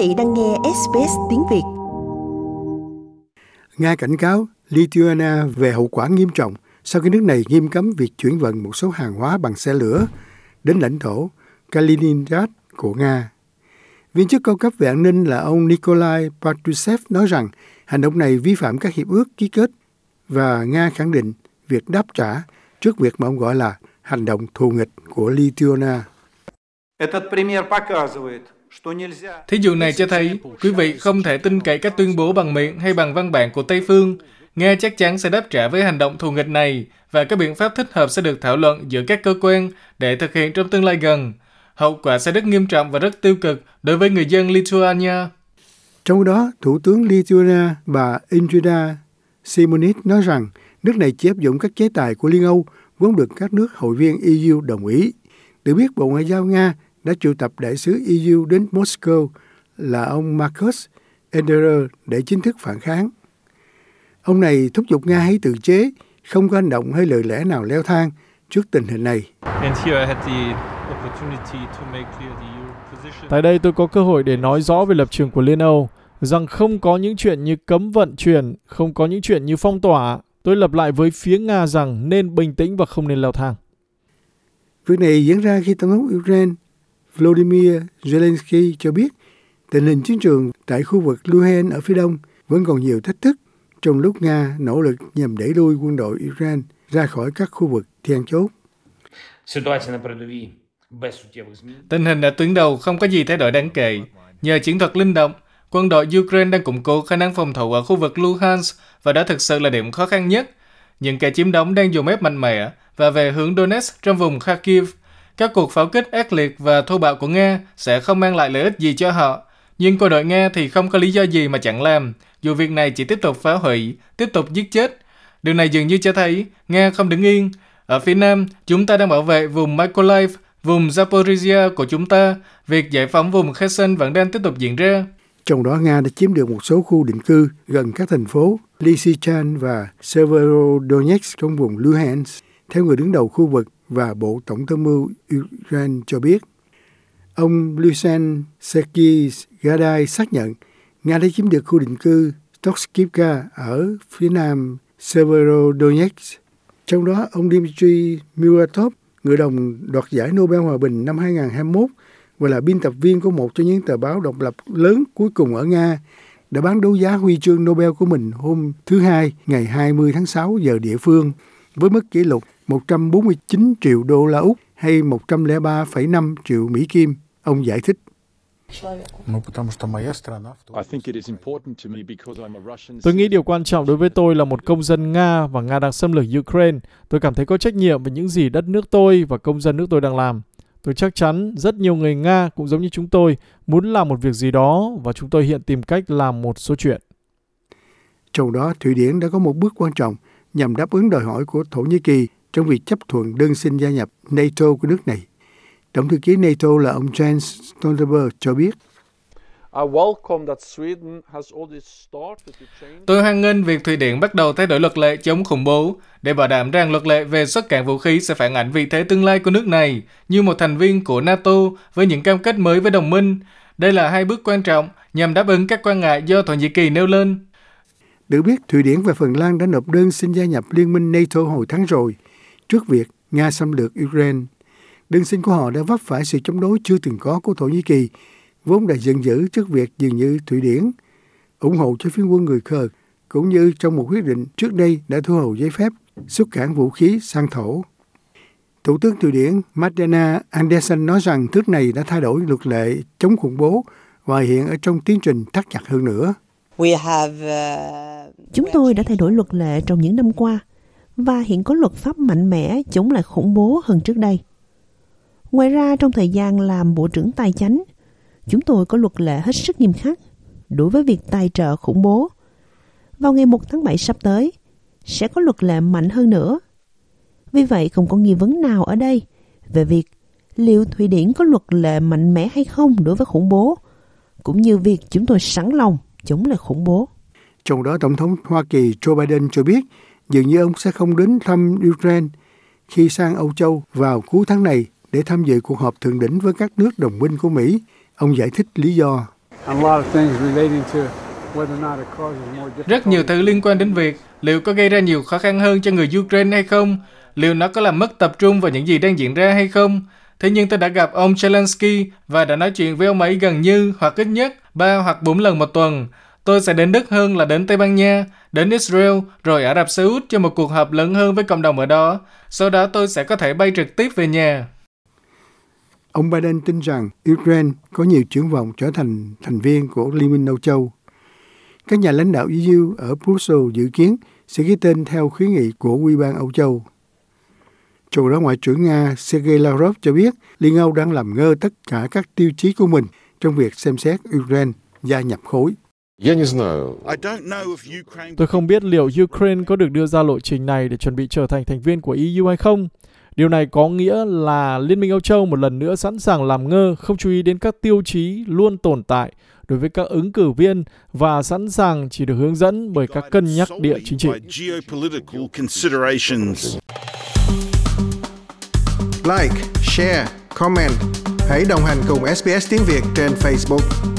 vị đang nghe SBS tiếng Việt. Nga cảnh cáo Lithuania về hậu quả nghiêm trọng sau khi nước này nghiêm cấm việc chuyển vận một số hàng hóa bằng xe lửa đến lãnh thổ Kaliningrad của Nga. Viên chức cao cấp về an ninh là ông Nikolai Patrushev nói rằng hành động này vi phạm các hiệp ước ký kết và Nga khẳng định việc đáp trả trước việc mà ông gọi là hành động thù nghịch của Lithuania. Thí dụ này cho thấy, quý vị không thể tin cậy các tuyên bố bằng miệng hay bằng văn bản của Tây Phương. Nga chắc chắn sẽ đáp trả với hành động thù nghịch này và các biện pháp thích hợp sẽ được thảo luận giữa các cơ quan để thực hiện trong tương lai gần. Hậu quả sẽ rất nghiêm trọng và rất tiêu cực đối với người dân Lithuania. Trong đó, Thủ tướng Lithuania bà Ingrida Simonis nói rằng nước này chỉ áp dụng các chế tài của Liên Âu vốn được các nước hội viên EU đồng ý. Được biết, Bộ Ngoại giao Nga đã triệu tập đại sứ EU đến Moscow là ông Marcus Enderer để chính thức phản kháng. Ông này thúc giục Nga hãy tự chế, không có hành động hay lời lẽ nào leo thang trước tình hình này. Tại đây tôi có cơ hội để nói rõ về lập trường của Liên Âu, rằng không có những chuyện như cấm vận chuyển, không có những chuyện như phong tỏa. Tôi lập lại với phía Nga rằng nên bình tĩnh và không nên leo thang. Việc này diễn ra khi Tổng thống Ukraine Volodymyr Zelensky cho biết tình hình chiến trường tại khu vực Luhansk ở phía đông vẫn còn nhiều thách thức trong lúc Nga nỗ lực nhằm đẩy lui quân đội Ukraine ra khỏi các khu vực then chốt. Tình hình ở tuyến đầu không có gì thay đổi đáng kể. Nhờ chiến thuật linh động, quân đội Ukraine đang củng cố khả năng phòng thủ ở khu vực Luhansk và đó thực sự là điểm khó khăn nhất. Những kẻ chiếm đóng đang dùng ép mạnh mẽ và về hướng Donetsk trong vùng Kharkiv. Các cuộc pháo kích ác liệt và thô bạo của Nga sẽ không mang lại lợi ích gì cho họ. Nhưng quân đội Nga thì không có lý do gì mà chẳng làm, dù việc này chỉ tiếp tục phá hủy, tiếp tục giết chết. Điều này dường như cho thấy Nga không đứng yên. Ở phía Nam, chúng ta đang bảo vệ vùng Mykolaiv, vùng Zaporizhia của chúng ta. Việc giải phóng vùng Kherson vẫn đang tiếp tục diễn ra. Trong đó Nga đã chiếm được một số khu định cư gần các thành phố Lysychan và Severodonetsk trong vùng Luhansk, theo người đứng đầu khu vực và Bộ Tổng tham mưu Ukraine cho biết. Ông Lysen Sergei Gadai xác nhận Nga đã chiếm được khu định cư Toskivka ở phía nam Severodonetsk. Trong đó, ông Dmitry Muratov, người đồng đoạt giải Nobel Hòa bình năm 2021 và là biên tập viên của một trong những tờ báo độc lập lớn cuối cùng ở Nga, đã bán đấu giá huy chương Nobel của mình hôm thứ Hai, ngày 20 tháng 6 giờ địa phương, với mức kỷ lục 149 triệu đô la Úc hay 103,5 triệu Mỹ Kim. Ông giải thích. Tôi nghĩ điều quan trọng đối với tôi là một công dân Nga và Nga đang xâm lược Ukraine. Tôi cảm thấy có trách nhiệm về những gì đất nước tôi và công dân nước tôi đang làm. Tôi chắc chắn rất nhiều người Nga cũng giống như chúng tôi muốn làm một việc gì đó và chúng tôi hiện tìm cách làm một số chuyện. Trong đó, Thụy Điển đã có một bước quan trọng nhằm đáp ứng đòi hỏi của Thổ Nhĩ Kỳ trong việc chấp thuận đơn xin gia nhập NATO của nước này. Tổng thư ký NATO là ông Jens Stoltenberg cho biết. Tôi hoan nghênh việc Thụy Điển bắt đầu thay đổi luật lệ chống khủng bố để bảo đảm rằng luật lệ về xuất cảng vũ khí sẽ phản ảnh vị thế tương lai của nước này như một thành viên của NATO với những cam kết mới với đồng minh. Đây là hai bước quan trọng nhằm đáp ứng các quan ngại do Thổ Nhĩ Kỳ nêu lên. Được biết, Thụy Điển và Phần Lan đã nộp đơn xin gia nhập Liên minh NATO hồi tháng rồi, trước việc Nga xâm lược Ukraine. Đơn xin của họ đã vấp phải sự chống đối chưa từng có của Thổ Nhĩ Kỳ, vốn đã giận dữ trước việc dường như Thụy Điển ủng hộ cho phiến quân người Khờ, cũng như trong một quyết định trước đây đã thu hồi giấy phép xuất cảng vũ khí sang thổ. Thủ tướng Thụy Điển Magdalena Andersen nói rằng thước này đã thay đổi luật lệ chống khủng bố và hiện ở trong tiến trình thắt chặt hơn nữa. Uh, Chúng tôi đã thay đổi luật lệ trong những năm qua và hiện có luật pháp mạnh mẽ chống lại khủng bố hơn trước đây. Ngoài ra, trong thời gian làm Bộ trưởng Tài chánh, chúng tôi có luật lệ hết sức nghiêm khắc đối với việc tài trợ khủng bố. Vào ngày 1 tháng 7 sắp tới, sẽ có luật lệ mạnh hơn nữa. Vì vậy, không có nghi vấn nào ở đây về việc liệu Thụy Điển có luật lệ mạnh mẽ hay không đối với khủng bố, cũng như việc chúng tôi sẵn lòng chống lại khủng bố. Trong đó, Tổng thống Hoa Kỳ Joe Biden cho biết dường như ông sẽ không đến thăm Ukraine khi sang Âu Châu vào cuối tháng này để tham dự cuộc họp thượng đỉnh với các nước đồng minh của Mỹ. Ông giải thích lý do. Rất nhiều thứ liên quan đến việc liệu có gây ra nhiều khó khăn hơn cho người Ukraine hay không, liệu nó có làm mất tập trung vào những gì đang diễn ra hay không. Thế nhưng tôi đã gặp ông Zelensky và đã nói chuyện với ông ấy gần như hoặc ít nhất 3 hoặc 4 lần một tuần. Tôi sẽ đến Đức hơn là đến Tây Ban Nha, đến Israel, rồi Ả Rập Xê Út cho một cuộc họp lớn hơn với cộng đồng ở đó. Sau đó tôi sẽ có thể bay trực tiếp về nhà. Ông Biden tin rằng Ukraine có nhiều triển vọng trở thành thành viên của Liên minh Âu Châu. Các nhà lãnh đạo EU ở Brussels dự kiến sẽ ký tên theo khuyến nghị của Ủy ban Âu Châu. Trong đó Ngoại trưởng Nga Sergei Lavrov cho biết Liên Âu đang làm ngơ tất cả các tiêu chí của mình trong việc xem xét Ukraine gia nhập khối. Tôi không biết liệu Ukraine có được đưa ra lộ trình này để chuẩn bị trở thành thành viên của EU hay không. Điều này có nghĩa là Liên minh Âu Châu một lần nữa sẵn sàng làm ngơ, không chú ý đến các tiêu chí luôn tồn tại đối với các ứng cử viên và sẵn sàng chỉ được hướng dẫn bởi các cân nhắc địa chính trị. Like, share, comment. Hãy đồng hành cùng SBS tiếng Việt trên Facebook.